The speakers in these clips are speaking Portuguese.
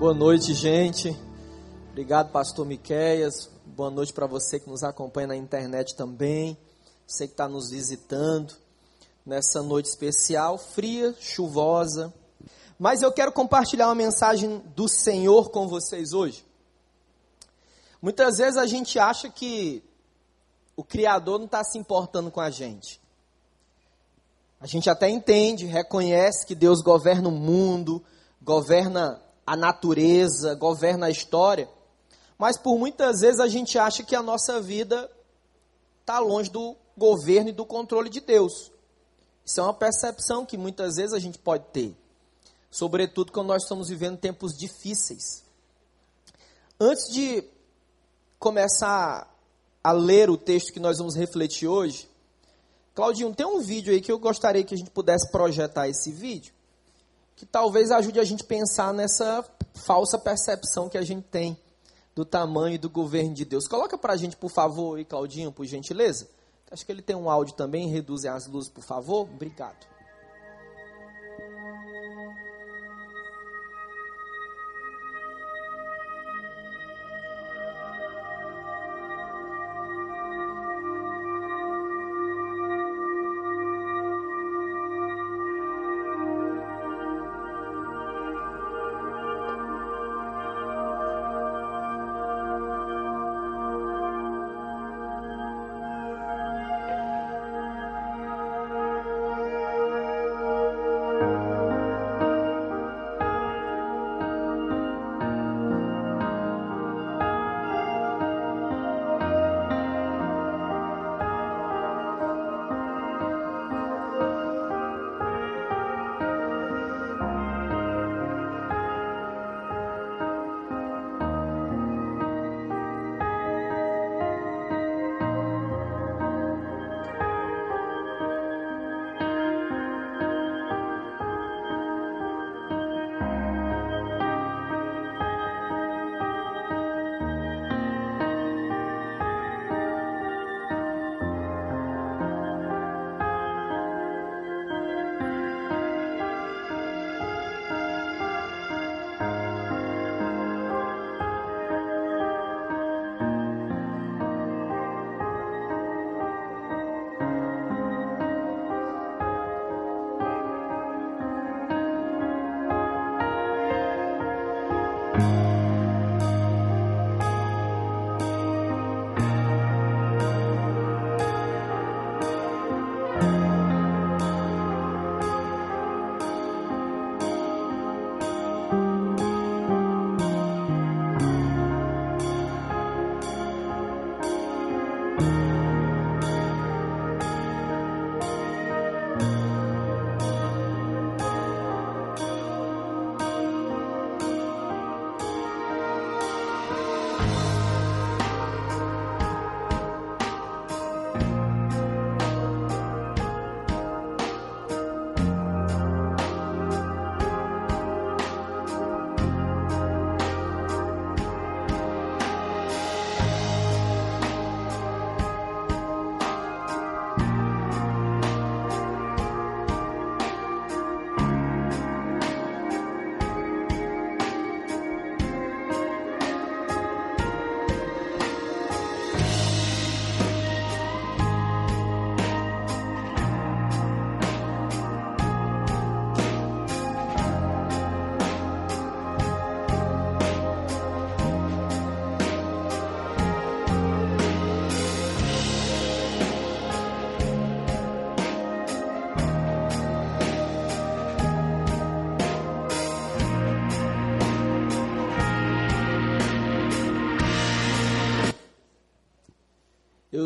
Boa noite, gente. Obrigado, pastor Miqueias. Boa noite para você que nos acompanha na internet também. Você que está nos visitando nessa noite especial, fria, chuvosa. Mas eu quero compartilhar uma mensagem do Senhor com vocês hoje. Muitas vezes a gente acha que o Criador não está se importando com a gente. A gente até entende, reconhece que Deus governa o mundo, governa a natureza, governa a história, mas por muitas vezes a gente acha que a nossa vida está longe do governo e do controle de Deus. Isso é uma percepção que muitas vezes a gente pode ter, sobretudo quando nós estamos vivendo tempos difíceis. Antes de começar a ler o texto que nós vamos refletir hoje, Claudinho, tem um vídeo aí que eu gostaria que a gente pudesse projetar esse vídeo que talvez ajude a gente a pensar nessa falsa percepção que a gente tem do tamanho do governo de Deus. Coloca para a gente, por favor, aí, Claudinho, por gentileza. Acho que ele tem um áudio também, reduzem as luzes, por favor. Obrigado.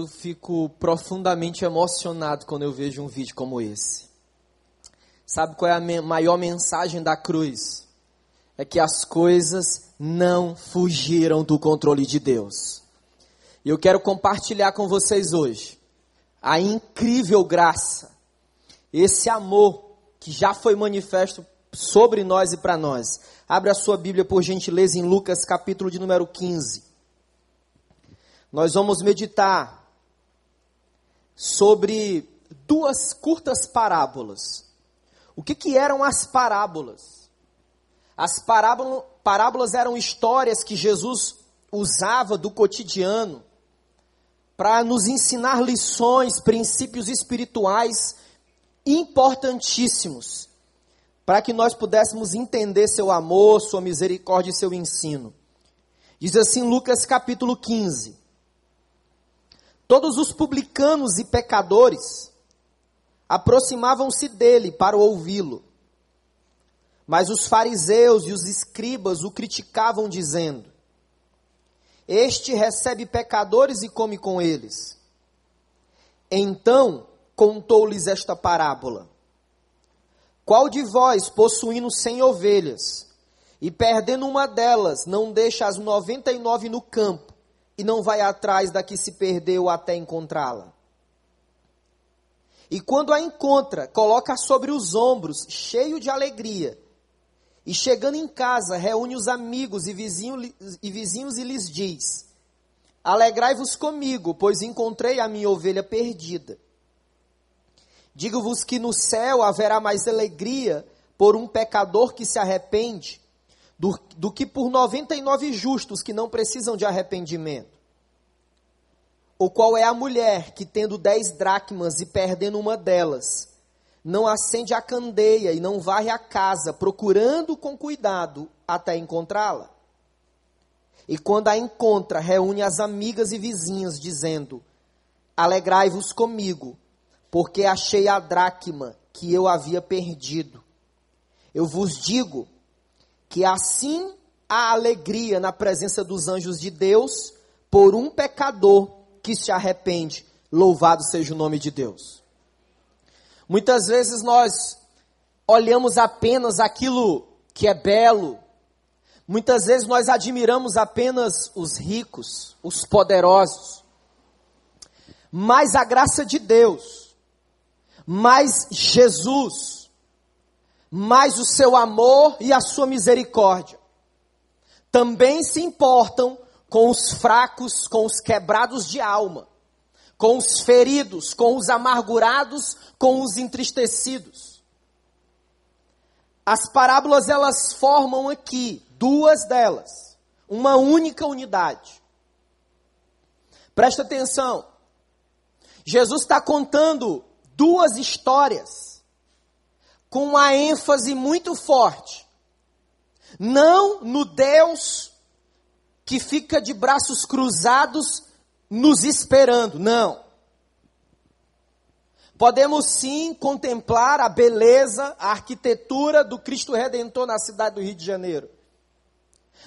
Eu fico profundamente emocionado quando eu vejo um vídeo como esse. Sabe qual é a maior mensagem da cruz? É que as coisas não fugiram do controle de Deus. E eu quero compartilhar com vocês hoje a incrível graça, esse amor que já foi manifesto sobre nós e para nós. Abre a sua Bíblia, por gentileza, em Lucas, capítulo de número 15. Nós vamos meditar sobre duas curtas parábolas. O que, que eram as parábolas? As parábolas, parábolas eram histórias que Jesus usava do cotidiano para nos ensinar lições, princípios espirituais importantíssimos, para que nós pudéssemos entender seu amor, sua misericórdia e seu ensino. Diz assim Lucas capítulo 15: Todos os publicanos e pecadores aproximavam-se dele para ouvi-lo. Mas os fariseus e os escribas o criticavam, dizendo: Este recebe pecadores e come com eles. Então contou-lhes esta parábola: Qual de vós, possuindo cem ovelhas, e perdendo uma delas, não deixa as noventa e nove no campo, e não vai atrás da que se perdeu até encontrá-la? E quando a encontra, coloca sobre os ombros, cheio de alegria. E chegando em casa, reúne os amigos e, vizinho, e vizinhos e lhes diz: Alegrai-vos comigo, pois encontrei a minha ovelha perdida. Digo-vos que no céu haverá mais alegria por um pecador que se arrepende do, do que por noventa e nove justos que não precisam de arrependimento. Ou qual é a mulher que, tendo dez dracmas e perdendo uma delas, não acende a candeia e não varre a casa, procurando com cuidado até encontrá-la? E quando a encontra, reúne as amigas e vizinhas, dizendo: Alegrai-vos comigo, porque achei a dracma que eu havia perdido. Eu vos digo que assim há alegria na presença dos anjos de Deus por um pecador que se arrepende. Louvado seja o nome de Deus. Muitas vezes nós olhamos apenas aquilo que é belo. Muitas vezes nós admiramos apenas os ricos, os poderosos. Mas a graça de Deus mais Jesus, mais o seu amor e a sua misericórdia. Também se importam com os fracos, com os quebrados de alma, com os feridos, com os amargurados, com os entristecidos. As parábolas elas formam aqui duas delas, uma única unidade. Presta atenção. Jesus está contando duas histórias com uma ênfase muito forte. Não no Deus que fica de braços cruzados nos esperando, não. Podemos sim contemplar a beleza, a arquitetura do Cristo Redentor na cidade do Rio de Janeiro.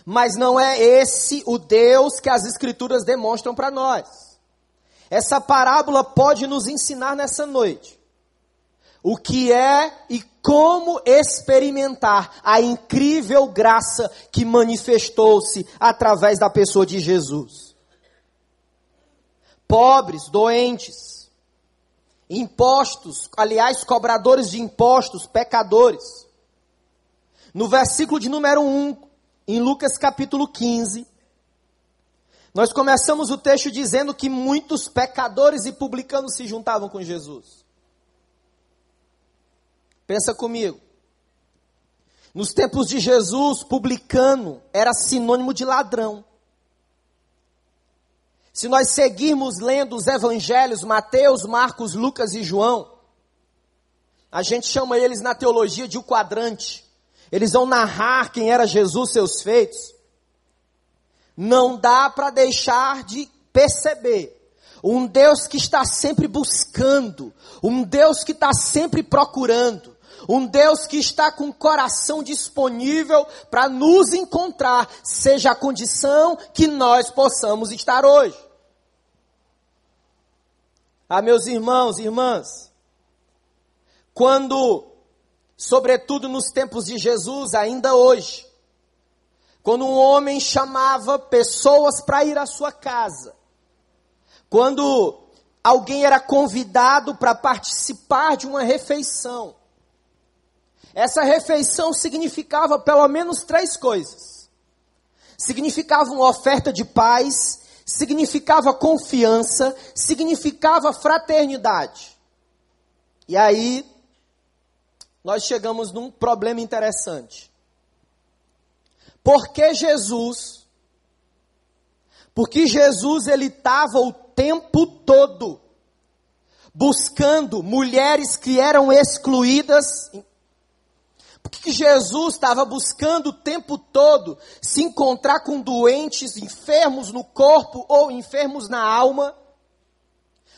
Mas não é esse o Deus que as Escrituras demonstram para nós. Essa parábola pode nos ensinar nessa noite o que é e como experimentar a incrível graça que manifestou-se através da pessoa de Jesus. Pobres, doentes, impostos, aliás, cobradores de impostos, pecadores. No versículo de número 1, em Lucas capítulo 15, nós começamos o texto dizendo que muitos pecadores e publicanos se juntavam com Jesus. Pensa comigo. Nos tempos de Jesus, publicano era sinônimo de ladrão. Se nós seguirmos lendo os evangelhos, Mateus, Marcos, Lucas e João, a gente chama eles na teologia de o quadrante. Eles vão narrar quem era Jesus, seus feitos não dá para deixar de perceber. Um Deus que está sempre buscando, um Deus que está sempre procurando, um Deus que está com o coração disponível para nos encontrar, seja a condição que nós possamos estar hoje. Ah, meus irmãos e irmãs, quando, sobretudo nos tempos de Jesus, ainda hoje, quando um homem chamava pessoas para ir à sua casa, quando alguém era convidado para participar de uma refeição, essa refeição significava pelo menos três coisas. Significava uma oferta de paz, significava confiança, significava fraternidade. E aí, nós chegamos num problema interessante. Porque Jesus, porque Jesus ele estava o tempo todo buscando mulheres que eram excluídas. Que Jesus estava buscando o tempo todo se encontrar com doentes, enfermos no corpo ou enfermos na alma.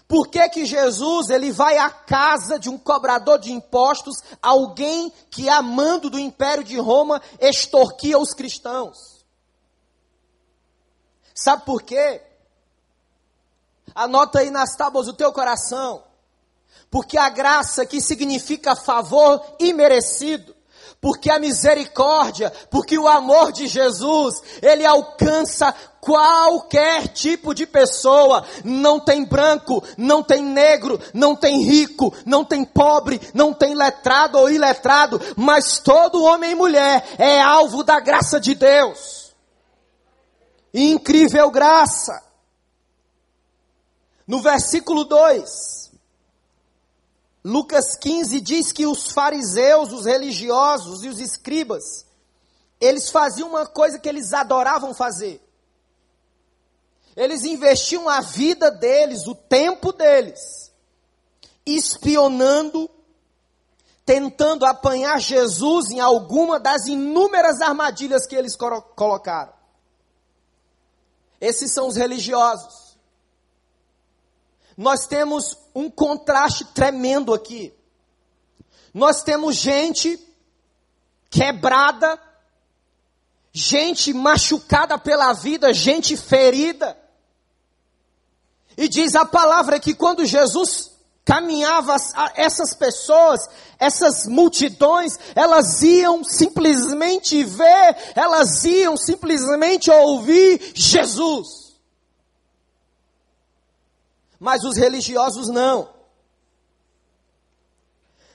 Por que, que Jesus ele vai à casa de um cobrador de impostos, alguém que amando do império de Roma extorquia os cristãos? Sabe por quê? Anota aí nas tábuas do teu coração. Porque a graça que significa favor imerecido, porque a misericórdia, porque o amor de Jesus, ele alcança qualquer tipo de pessoa. Não tem branco, não tem negro, não tem rico, não tem pobre, não tem letrado ou iletrado, mas todo homem e mulher é alvo da graça de Deus. Incrível graça. No versículo 2, Lucas 15 diz que os fariseus, os religiosos e os escribas, eles faziam uma coisa que eles adoravam fazer. Eles investiam a vida deles, o tempo deles, espionando, tentando apanhar Jesus em alguma das inúmeras armadilhas que eles colocaram. Esses são os religiosos nós temos um contraste tremendo aqui. Nós temos gente quebrada, gente machucada pela vida, gente ferida. E diz a palavra que quando Jesus caminhava, essas pessoas, essas multidões, elas iam simplesmente ver, elas iam simplesmente ouvir Jesus mas os religiosos não.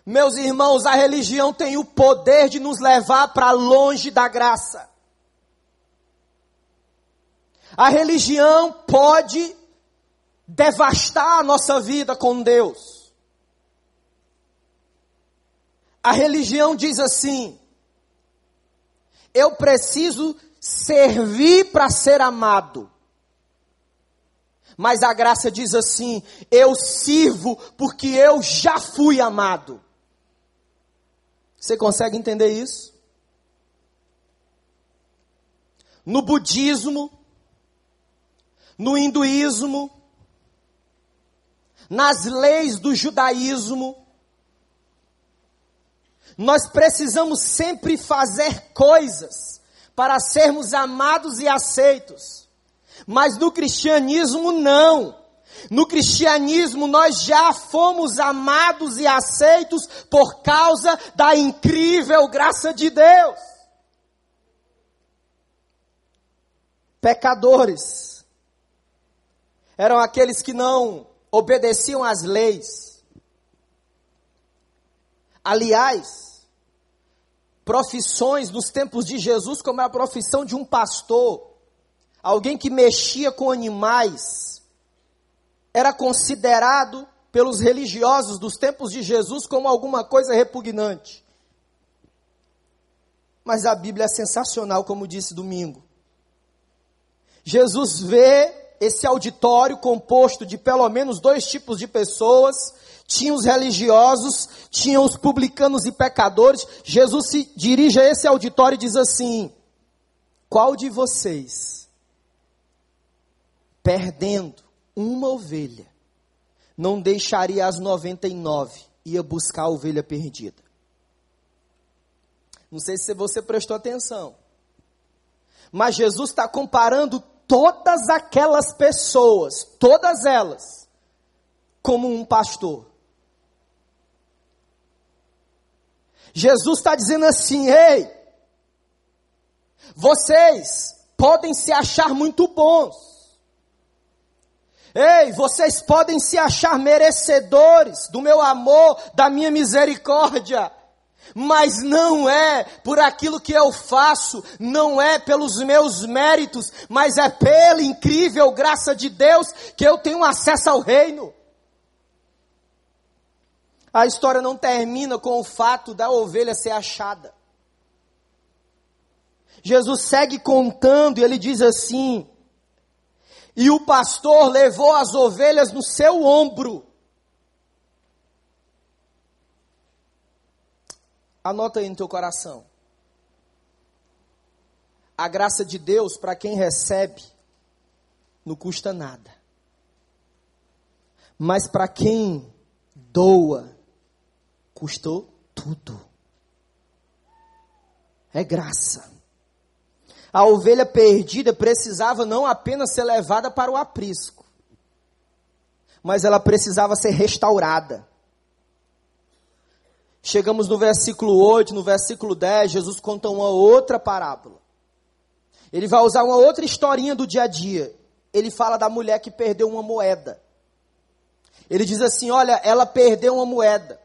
Meus irmãos, a religião tem o poder de nos levar para longe da graça. A religião pode devastar a nossa vida com Deus. A religião diz assim: eu preciso servir para ser amado. Mas a graça diz assim: eu sirvo porque eu já fui amado. Você consegue entender isso? No budismo, no hinduísmo, nas leis do judaísmo, nós precisamos sempre fazer coisas para sermos amados e aceitos. Mas no cristianismo, não. No cristianismo, nós já fomos amados e aceitos por causa da incrível graça de Deus. Pecadores eram aqueles que não obedeciam às leis. Aliás, profissões nos tempos de Jesus, como a profissão de um pastor, alguém que mexia com animais, era considerado pelos religiosos dos tempos de Jesus como alguma coisa repugnante. Mas a Bíblia é sensacional, como disse domingo. Jesus vê esse auditório composto de pelo menos dois tipos de pessoas. Tinha os religiosos, tinha os publicanos e pecadores. Jesus se dirige a esse auditório e diz assim: Qual de vocês perdendo uma ovelha, não deixaria as 99, ia buscar a ovelha perdida. Não sei se você prestou atenção, mas Jesus está comparando todas aquelas pessoas, todas elas, como um pastor. Jesus está dizendo assim: ei, vocês podem se achar muito bons, Ei, vocês podem se achar merecedores do meu amor, da minha misericórdia, mas não é por aquilo que eu faço, não é pelos meus méritos, mas é pela incrível graça de Deus que eu tenho acesso ao reino. A história não termina com o fato da ovelha ser achada. Jesus segue contando e ele diz assim: E o pastor levou as ovelhas no seu ombro. Anota aí no teu coração. A graça de Deus, para quem recebe, não custa nada. Mas para quem doa, custou tudo. É graça. A ovelha perdida precisava não apenas ser levada para o aprisco, mas ela precisava ser restaurada. Chegamos no versículo 8, no versículo 10, Jesus conta uma outra parábola. Ele vai usar uma outra historinha do dia a dia. Ele fala da mulher que perdeu uma moeda. Ele diz assim: Olha, ela perdeu uma moeda.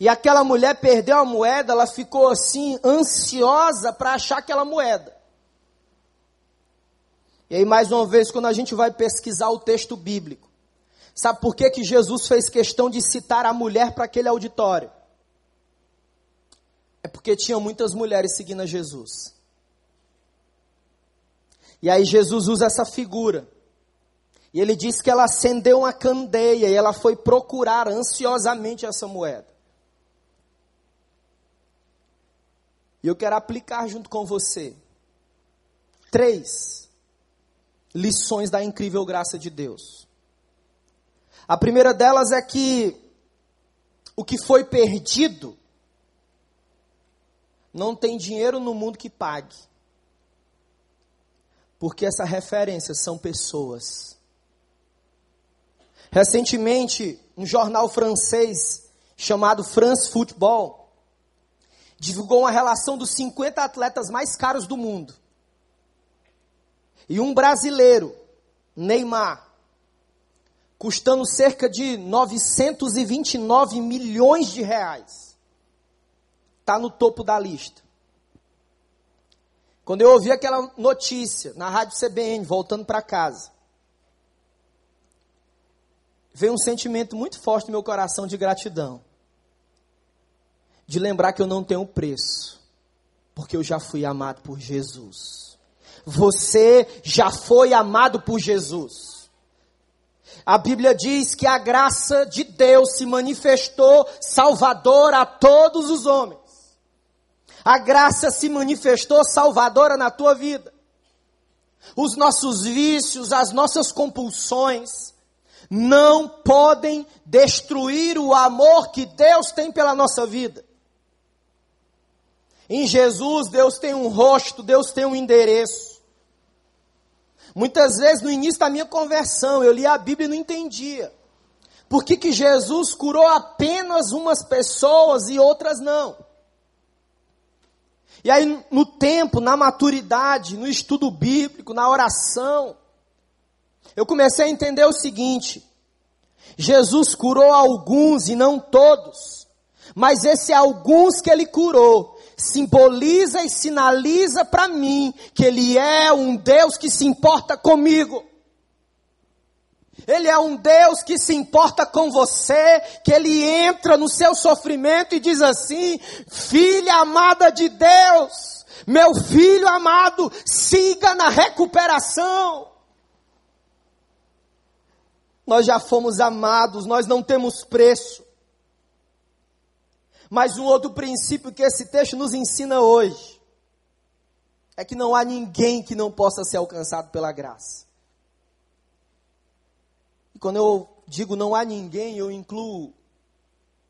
E aquela mulher perdeu a moeda, ela ficou assim, ansiosa para achar aquela moeda. E aí, mais uma vez, quando a gente vai pesquisar o texto bíblico, sabe por que, que Jesus fez questão de citar a mulher para aquele auditório? É porque tinha muitas mulheres seguindo a Jesus. E aí Jesus usa essa figura. E ele diz que ela acendeu uma candeia e ela foi procurar ansiosamente essa moeda. E eu quero aplicar junto com você três lições da incrível graça de Deus. A primeira delas é que o que foi perdido não tem dinheiro no mundo que pague. Porque essa referência são pessoas. Recentemente, um jornal francês chamado France Football divulgou uma relação dos 50 atletas mais caros do mundo. E um brasileiro, Neymar, custando cerca de 929 milhões de reais, está no topo da lista. Quando eu ouvi aquela notícia na rádio CBN, voltando para casa, veio um sentimento muito forte no meu coração de gratidão de lembrar que eu não tenho preço, porque eu já fui amado por Jesus. Você já foi amado por Jesus. A Bíblia diz que a graça de Deus se manifestou salvadora a todos os homens. A graça se manifestou salvadora na tua vida. Os nossos vícios, as nossas compulsões, não podem destruir o amor que Deus tem pela nossa vida. Em Jesus, Deus tem um rosto, Deus tem um endereço. Muitas vezes, no início da minha conversão, eu li a Bíblia e não entendia. Por que, que Jesus curou apenas umas pessoas e outras não? E aí, no tempo, na maturidade, no estudo bíblico, na oração, eu comecei a entender o seguinte: Jesus curou alguns e não todos, mas esse alguns que ele curou simboliza e sinaliza para mim que Ele é um Deus que se importa comigo. Ele é um Deus que se importa com você, que Ele entra no seu sofrimento e diz assim: Filha amada de Deus, meu filho amado, siga na recuperação. Nós já fomos amados, nós não temos preço. Mas um outro princípio que esse texto nos ensina hoje é que não há ninguém que não possa ser alcançado pela graça. E quando eu digo não há ninguém, eu incluo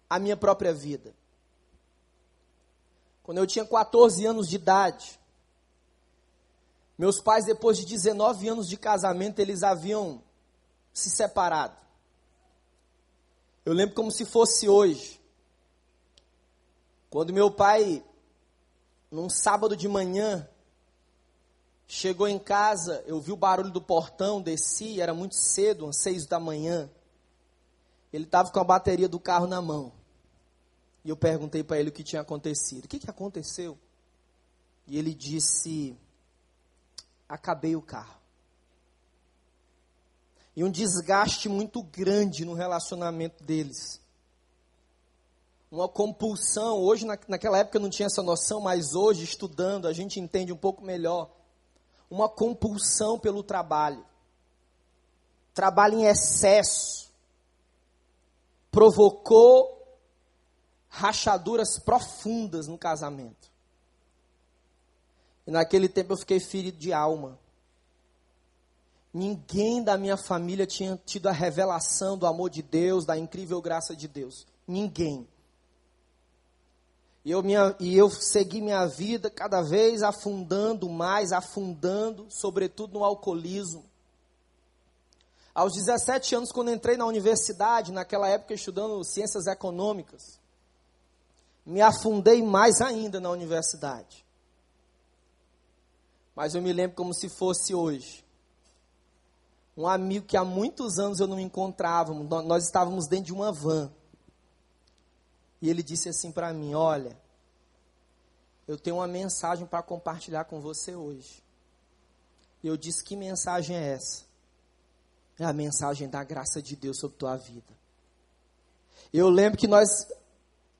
a minha própria vida. Quando eu tinha 14 anos de idade, meus pais, depois de 19 anos de casamento, eles haviam se separado. Eu lembro como se fosse hoje. Quando meu pai, num sábado de manhã, chegou em casa, eu vi o barulho do portão, desci, era muito cedo, às seis da manhã. Ele estava com a bateria do carro na mão. E eu perguntei para ele o que tinha acontecido. O que, que aconteceu? E ele disse: Acabei o carro. E um desgaste muito grande no relacionamento deles. Uma compulsão. Hoje, na, naquela época, não tinha essa noção, mas hoje, estudando, a gente entende um pouco melhor. Uma compulsão pelo trabalho. Trabalho em excesso. Provocou rachaduras profundas no casamento. E naquele tempo eu fiquei ferido de alma. Ninguém da minha família tinha tido a revelação do amor de Deus, da incrível graça de Deus. Ninguém. E eu, minha, e eu segui minha vida cada vez afundando mais, afundando, sobretudo no alcoolismo. Aos 17 anos, quando entrei na universidade, naquela época estudando ciências econômicas, me afundei mais ainda na universidade. Mas eu me lembro como se fosse hoje. Um amigo que há muitos anos eu não encontrava, nós estávamos dentro de uma van. E ele disse assim para mim: Olha, eu tenho uma mensagem para compartilhar com você hoje. E eu disse: Que mensagem é essa? É a mensagem da graça de Deus sobre tua vida. Eu lembro que nós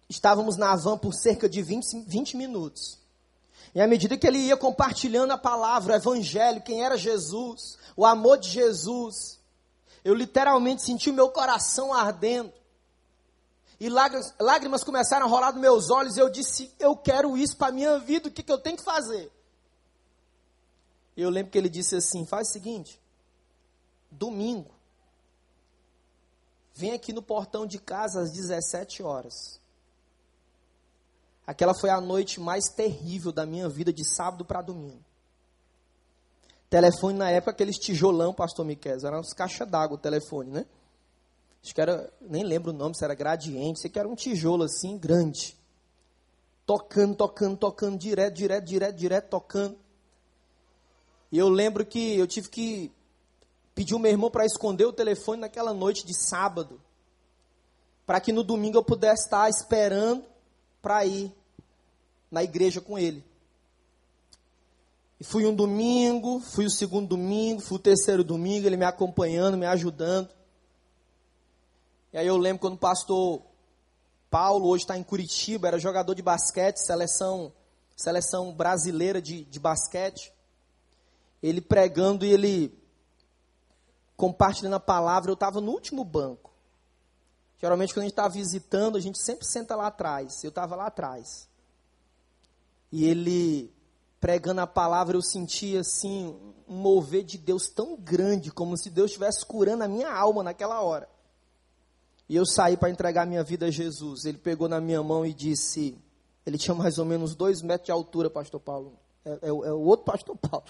estávamos na van por cerca de 20, 20 minutos. E à medida que ele ia compartilhando a palavra, o evangelho, quem era Jesus, o amor de Jesus, eu literalmente senti o meu coração ardendo. E lágrimas, lágrimas começaram a rolar dos meus olhos. E eu disse: Eu quero isso para a minha vida, o que, que eu tenho que fazer? Eu lembro que ele disse assim: Faz o seguinte, domingo, vem aqui no portão de casa às 17 horas. Aquela foi a noite mais terrível da minha vida, de sábado para domingo. Telefone na época, aqueles tijolão, pastor Miquel, eram uns caixa d'água o telefone, né? Acho que era, nem lembro o nome, se era gradiente, sei que era um tijolo assim, grande. Tocando, tocando, tocando, direto, direto, direto, direto, tocando. E eu lembro que eu tive que pedir o meu irmão para esconder o telefone naquela noite de sábado. Para que no domingo eu pudesse estar esperando para ir na igreja com ele. E fui um domingo, fui o segundo domingo, fui o terceiro domingo, ele me acompanhando, me ajudando. E aí eu lembro quando o pastor Paulo, hoje está em Curitiba, era jogador de basquete, seleção, seleção brasileira de, de basquete. Ele pregando e ele compartilhando a palavra, eu estava no último banco. Geralmente quando a gente está visitando, a gente sempre senta lá atrás. Eu estava lá atrás. E ele pregando a palavra, eu sentia assim um mover de Deus tão grande, como se Deus estivesse curando a minha alma naquela hora. E eu saí para entregar minha vida a Jesus. Ele pegou na minha mão e disse: ele tinha mais ou menos dois metros de altura, Pastor Paulo. É, é, é o outro Pastor Paulo.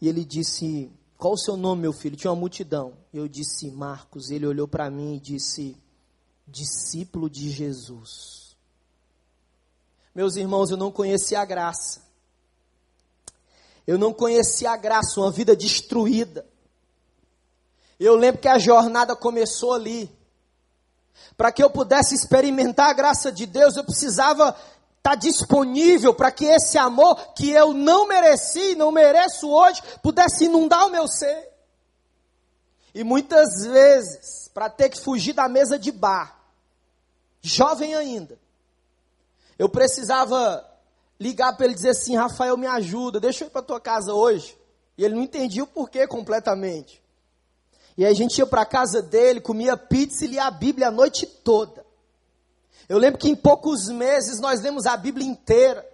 E ele disse: Qual o seu nome, meu filho? Tinha uma multidão. Eu disse: Marcos. Ele olhou para mim e disse: Discípulo de Jesus. Meus irmãos, eu não conhecia a graça. Eu não conhecia a graça, uma vida destruída. Eu lembro que a jornada começou ali. Para que eu pudesse experimentar a graça de Deus, eu precisava estar tá disponível para que esse amor que eu não mereci, não mereço hoje, pudesse inundar o meu ser. E muitas vezes, para ter que fugir da mesa de bar, jovem ainda, eu precisava ligar para ele dizer assim: Rafael, me ajuda, deixa eu ir para tua casa hoje. E ele não entendia o porquê completamente. E aí a gente ia para a casa dele, comia pizza e lia a Bíblia a noite toda. Eu lembro que em poucos meses nós lemos a Bíblia inteira.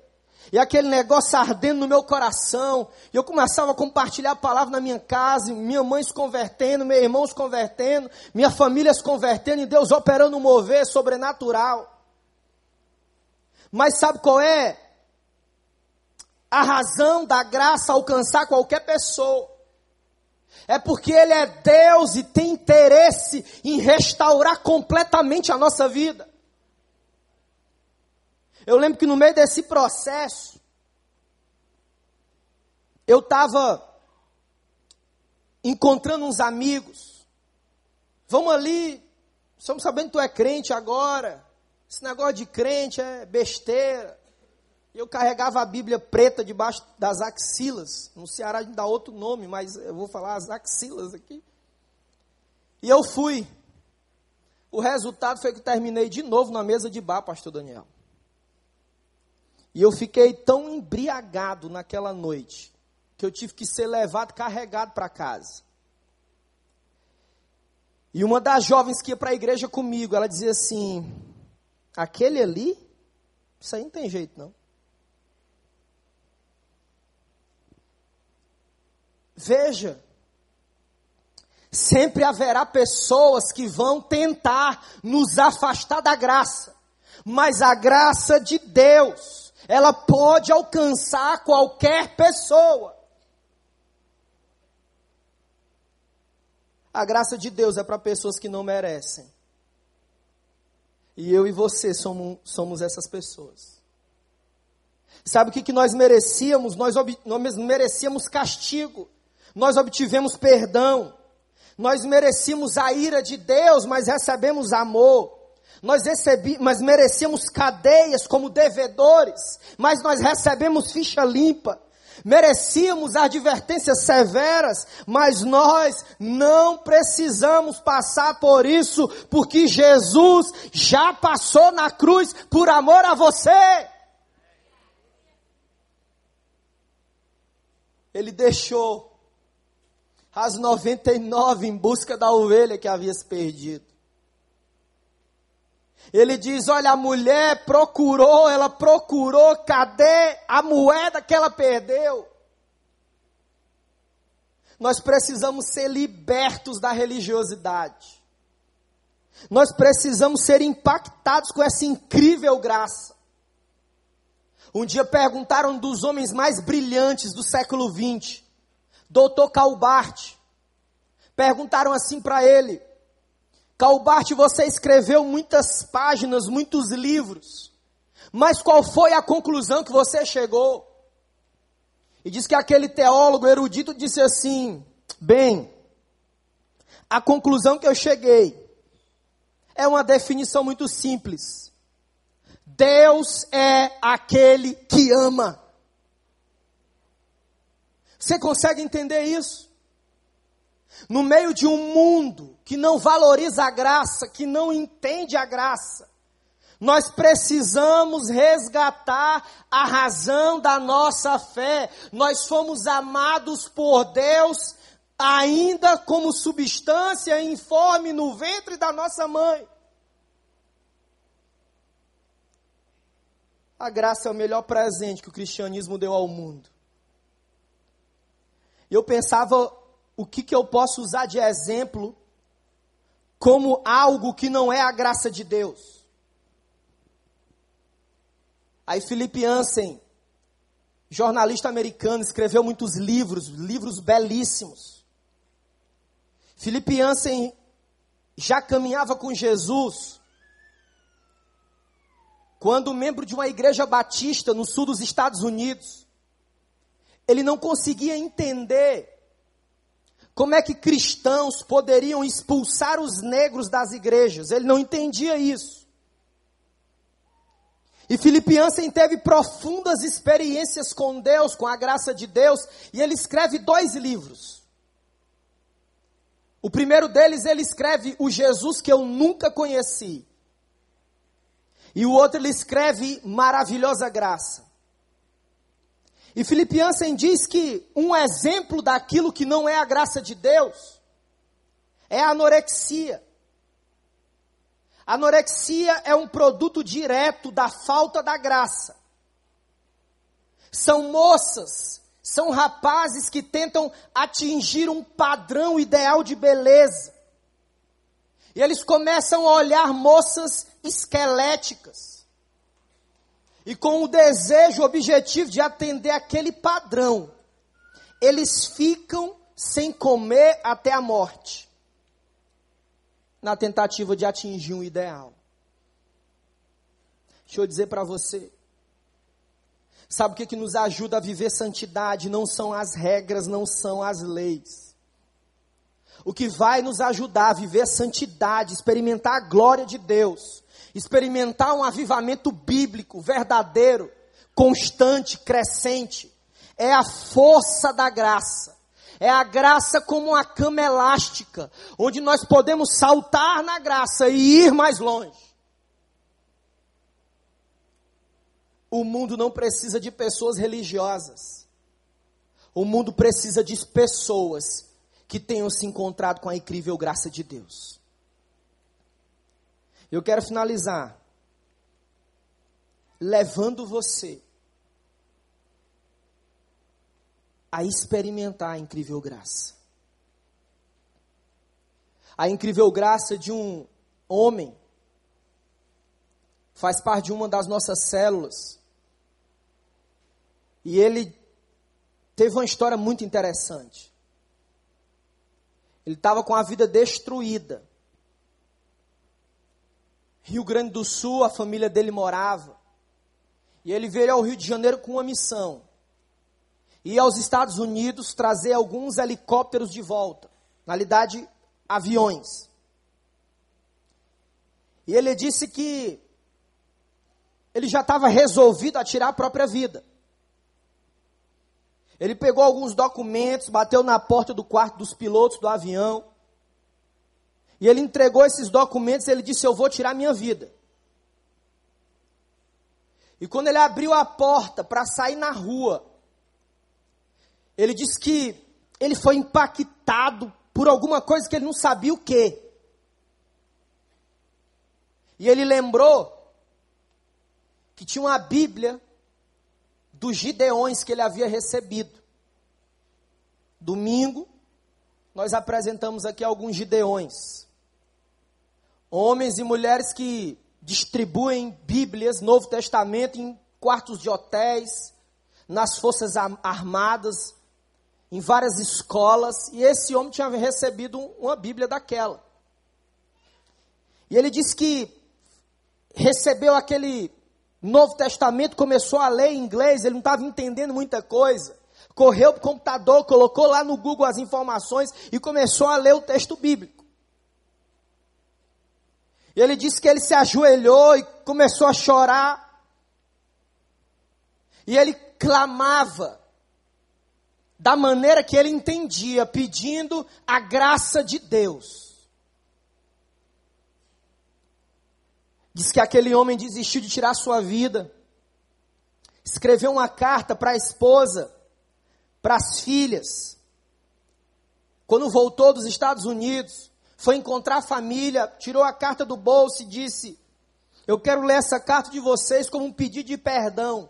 E aquele negócio ardendo no meu coração. E eu começava a compartilhar a palavra na minha casa, minha mãe se convertendo, meus irmãos se convertendo, minha família se convertendo, e Deus operando um mover sobrenatural. Mas sabe qual é a razão da graça alcançar qualquer pessoa? É porque Ele é Deus e tem interesse em restaurar completamente a nossa vida. Eu lembro que no meio desse processo, eu estava encontrando uns amigos. Vamos ali, estamos sabendo que tu é crente agora. Esse negócio de crente é besteira. Eu carregava a Bíblia preta debaixo das axilas. No Ceará a gente dá outro nome, mas eu vou falar as axilas aqui. E eu fui O resultado foi que eu terminei de novo na mesa de bar, pastor Daniel. E eu fiquei tão embriagado naquela noite que eu tive que ser levado carregado para casa. E uma das jovens que ia para a igreja comigo, ela dizia assim: aquele ali, isso aí não tem jeito não. Veja, sempre haverá pessoas que vão tentar nos afastar da graça, mas a graça de Deus, ela pode alcançar qualquer pessoa. A graça de Deus é para pessoas que não merecem. E eu e você somos, somos essas pessoas. Sabe o que, que nós merecíamos? Nós, nós merecíamos castigo nós obtivemos perdão, nós merecíamos a ira de Deus, mas recebemos amor. Nós, recebi, mas merecíamos cadeias como devedores, mas nós recebemos ficha limpa. Merecíamos advertências severas, mas nós não precisamos passar por isso, porque Jesus já passou na cruz por amor a você. Ele deixou as 99 em busca da ovelha que havia se perdido. Ele diz: Olha, a mulher procurou, ela procurou, cadê a moeda que ela perdeu? Nós precisamos ser libertos da religiosidade. Nós precisamos ser impactados com essa incrível graça. Um dia perguntaram dos homens mais brilhantes do século XX doutor Calbart. Perguntaram assim para ele: Calbart, você escreveu muitas páginas, muitos livros, mas qual foi a conclusão que você chegou? E diz que aquele teólogo erudito disse assim: Bem, a conclusão que eu cheguei é uma definição muito simples. Deus é aquele que ama. Você consegue entender isso? No meio de um mundo que não valoriza a graça, que não entende a graça, nós precisamos resgatar a razão da nossa fé. Nós fomos amados por Deus ainda como substância informe no ventre da nossa mãe. A graça é o melhor presente que o cristianismo deu ao mundo. E eu pensava o que, que eu posso usar de exemplo como algo que não é a graça de Deus. Aí Felipe Ansem, jornalista americano, escreveu muitos livros, livros belíssimos. Felipe Ansem já caminhava com Jesus quando membro de uma igreja batista no sul dos Estados Unidos ele não conseguia entender como é que cristãos poderiam expulsar os negros das igrejas. Ele não entendia isso. E Filipe Ansem teve profundas experiências com Deus, com a graça de Deus, e ele escreve dois livros. O primeiro deles ele escreve O Jesus que eu nunca conheci. E o outro ele escreve Maravilhosa Graça. E Filipe Ansem diz que um exemplo daquilo que não é a graça de Deus é a anorexia. A anorexia é um produto direto da falta da graça. São moças, são rapazes que tentam atingir um padrão ideal de beleza. E eles começam a olhar moças esqueléticas e com o desejo, objetivo de atender aquele padrão, eles ficam sem comer até a morte, na tentativa de atingir um ideal. Deixa eu dizer para você, sabe o que, que nos ajuda a viver santidade? Não são as regras, não são as leis. O que vai nos ajudar a viver santidade, experimentar a glória de Deus, experimentar um avivamento bíblico, verdadeiro, constante, crescente, é a força da graça, É a graça como uma cama elástica, onde nós podemos saltar na graça e ir mais longe. O mundo não precisa de pessoas religiosas. O mundo precisa de pessoas que tenham se encontrado com a incrível graça de Deus. Eu quero finalizar levando você a experimentar a incrível graça. A incrível graça de um homem faz parte de uma das nossas células. E ele teve uma história muito interessante. Ele estava com a vida destruída. Rio Grande do Sul, a família dele morava. E ele veio ao Rio de Janeiro com uma missão ir aos Estados Unidos trazer alguns helicópteros de volta, na realidade, aviões. E ele disse que ele já estava resolvido a tirar a própria vida. Ele pegou alguns documentos, bateu na porta do quarto dos pilotos do avião. E ele entregou esses documentos ele disse: Eu vou tirar minha vida. E quando ele abriu a porta para sair na rua, ele diz que ele foi impactado por alguma coisa que ele não sabia o que. E ele lembrou que tinha uma Bíblia dos Gideões que ele havia recebido. Domingo, nós apresentamos aqui alguns Gideões. Homens e mulheres que distribuem Bíblias, Novo Testamento, em quartos de hotéis, nas forças armadas, em várias escolas, e esse homem tinha recebido uma Bíblia daquela. E ele disse que recebeu aquele Novo Testamento, começou a ler em inglês, ele não estava entendendo muita coisa. Correu para o computador, colocou lá no Google as informações e começou a ler o texto bíblico. E ele disse que ele se ajoelhou e começou a chorar. E ele clamava da maneira que ele entendia, pedindo a graça de Deus. Diz que aquele homem desistiu de tirar sua vida, escreveu uma carta para a esposa, para as filhas. Quando voltou dos Estados Unidos, foi encontrar a família, tirou a carta do bolso e disse: Eu quero ler essa carta de vocês como um pedido de perdão.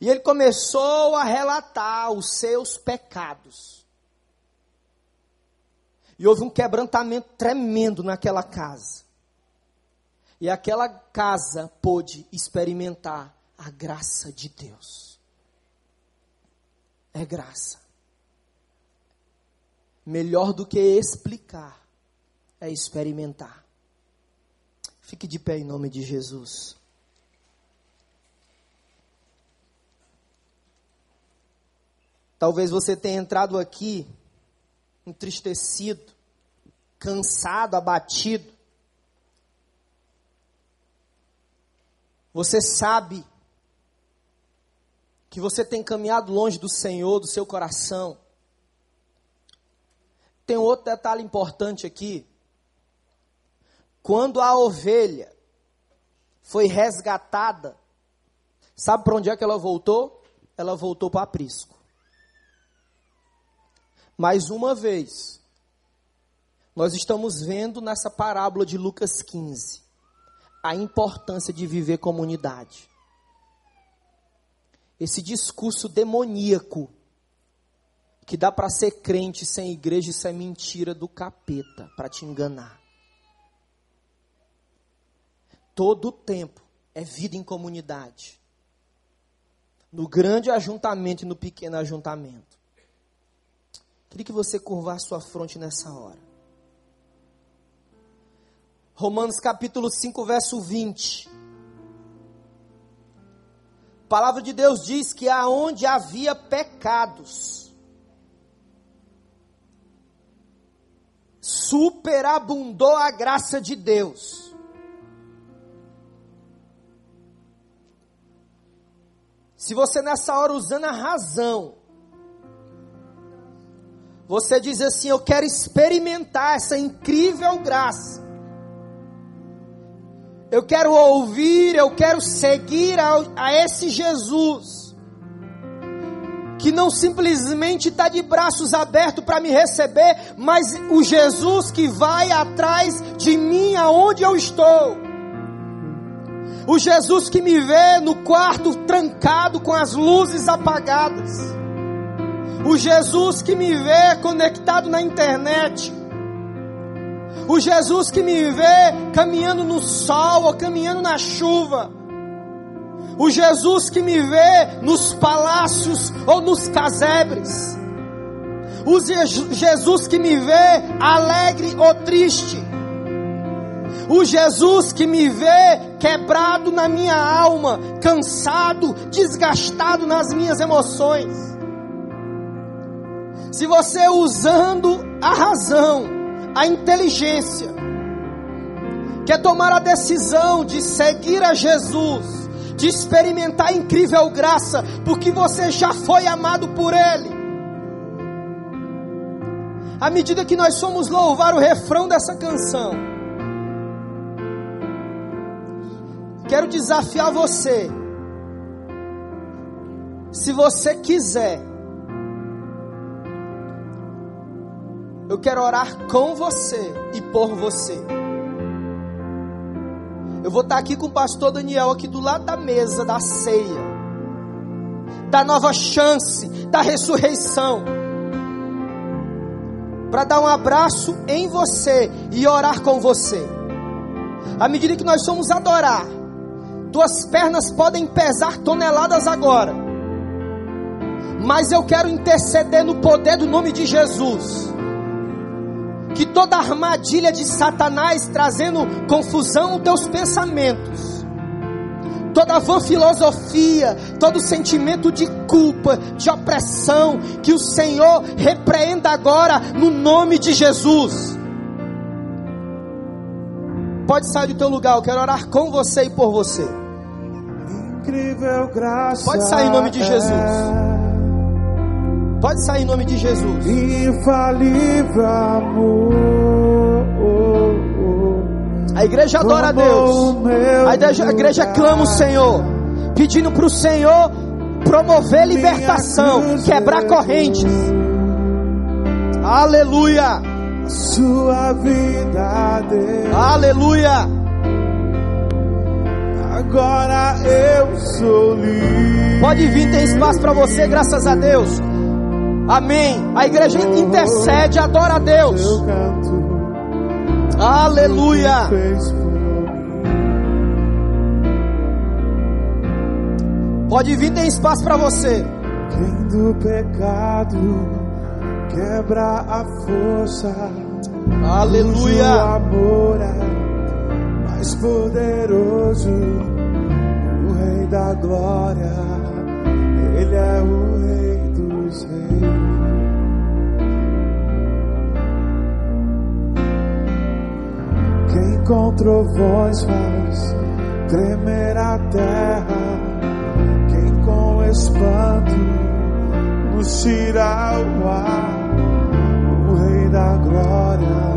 E ele começou a relatar os seus pecados. E houve um quebrantamento tremendo naquela casa. E aquela casa pôde experimentar a graça de Deus. É graça. Melhor do que explicar, é experimentar. Fique de pé em nome de Jesus. Talvez você tenha entrado aqui entristecido, cansado, abatido. Você sabe que você tem caminhado longe do Senhor, do seu coração. Tem outro detalhe importante aqui. Quando a ovelha foi resgatada, sabe para onde é que ela voltou? Ela voltou para aprisco. Mais uma vez, nós estamos vendo nessa parábola de Lucas 15 a importância de viver comunidade. Esse discurso demoníaco que dá para ser crente sem igreja, isso é mentira do capeta para te enganar. Todo tempo é vida em comunidade. No grande ajuntamento e no pequeno ajuntamento. Queria que você curvar sua fronte nessa hora. Romanos capítulo 5, verso 20. A palavra de Deus diz que aonde havia pecados, superabundou a graça de Deus. Se você nessa hora usando a razão, Você diz assim: Eu quero experimentar essa incrível graça. Eu quero ouvir, eu quero seguir a, a esse Jesus, que não simplesmente está de braços abertos para me receber, mas o Jesus que vai atrás de mim aonde eu estou. O Jesus que me vê no quarto trancado com as luzes apagadas. O Jesus que me vê conectado na internet. O Jesus que me vê caminhando no sol ou caminhando na chuva. O Jesus que me vê nos palácios ou nos casebres. O Jesus que me vê alegre ou triste. O Jesus que me vê quebrado na minha alma, cansado, desgastado nas minhas emoções. Se você usando a razão, a inteligência, quer tomar a decisão de seguir a Jesus, de experimentar a incrível graça, porque você já foi amado por Ele. À medida que nós somos louvar o refrão dessa canção, quero desafiar você. Se você quiser Eu quero orar com você e por você. Eu vou estar aqui com o pastor Daniel, aqui do lado da mesa da ceia, da nova chance, da ressurreição, para dar um abraço em você e orar com você. À medida que nós somos adorar, tuas pernas podem pesar toneladas agora, mas eu quero interceder no poder do nome de Jesus que toda armadilha de Satanás trazendo confusão nos teus pensamentos, toda vã filosofia, todo sentimento de culpa, de opressão, que o Senhor repreenda agora no nome de Jesus. Pode sair do teu lugar, eu quero orar com você e por você. Incrível graça. Pode sair em nome de Jesus. É Pode sair em nome de Jesus. Infalível amor. A igreja adora a Deus. A igreja, a igreja clama o Senhor, pedindo para o Senhor promover libertação, quebrar correntes. Aleluia. Sua vida. Deus. Aleluia. Agora eu sou livre. Pode vir, tem espaço para você, graças a Deus. Amém. A igreja intercede, adora a Deus. Aleluia. Pode vir, tem espaço para você. Quem do pecado quebra a força. Aleluia. O amor é mais poderoso. O Rei da Glória, Ele é o Rei dos Reis. com trovões faz tremer a terra. Quem com espanto nos tira o ar. O Rei da Glória,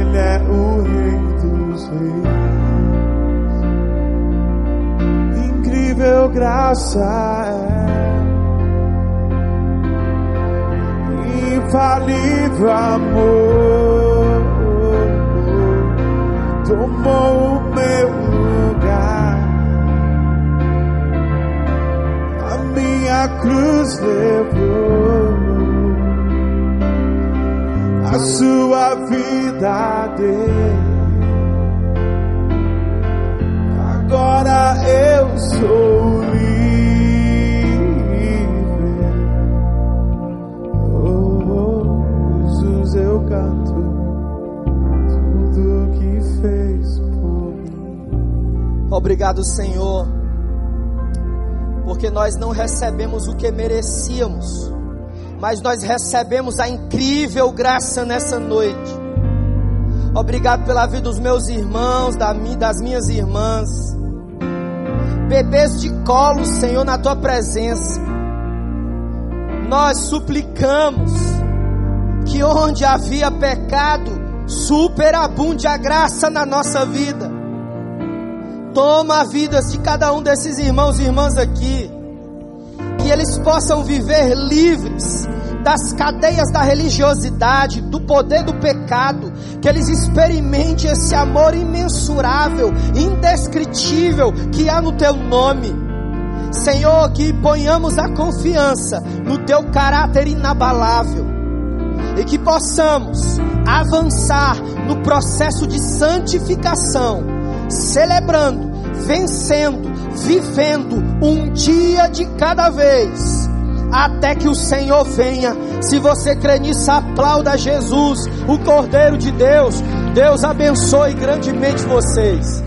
Ele é o Rei dos Reis. Incrível graça é infalível amor tomou o meu lugar. A minha cruz levou a sua vida dele. Agora eu sou Obrigado, Senhor, porque nós não recebemos o que merecíamos, mas nós recebemos a incrível graça nessa noite. Obrigado pela vida dos meus irmãos, das minhas irmãs, bebês de colo, Senhor, na tua presença. Nós suplicamos que onde havia pecado, superabunde a graça na nossa vida. Toma a vida de cada um desses irmãos e irmãs aqui, que eles possam viver livres das cadeias da religiosidade, do poder do pecado, que eles experimentem esse amor imensurável, indescritível que há no teu nome. Senhor, que ponhamos a confiança no teu caráter inabalável. E que possamos avançar no processo de santificação, celebrando, vencendo, vivendo um dia de cada vez, até que o Senhor venha. Se você crê nisso, aplauda Jesus, o Cordeiro de Deus. Deus abençoe grandemente vocês.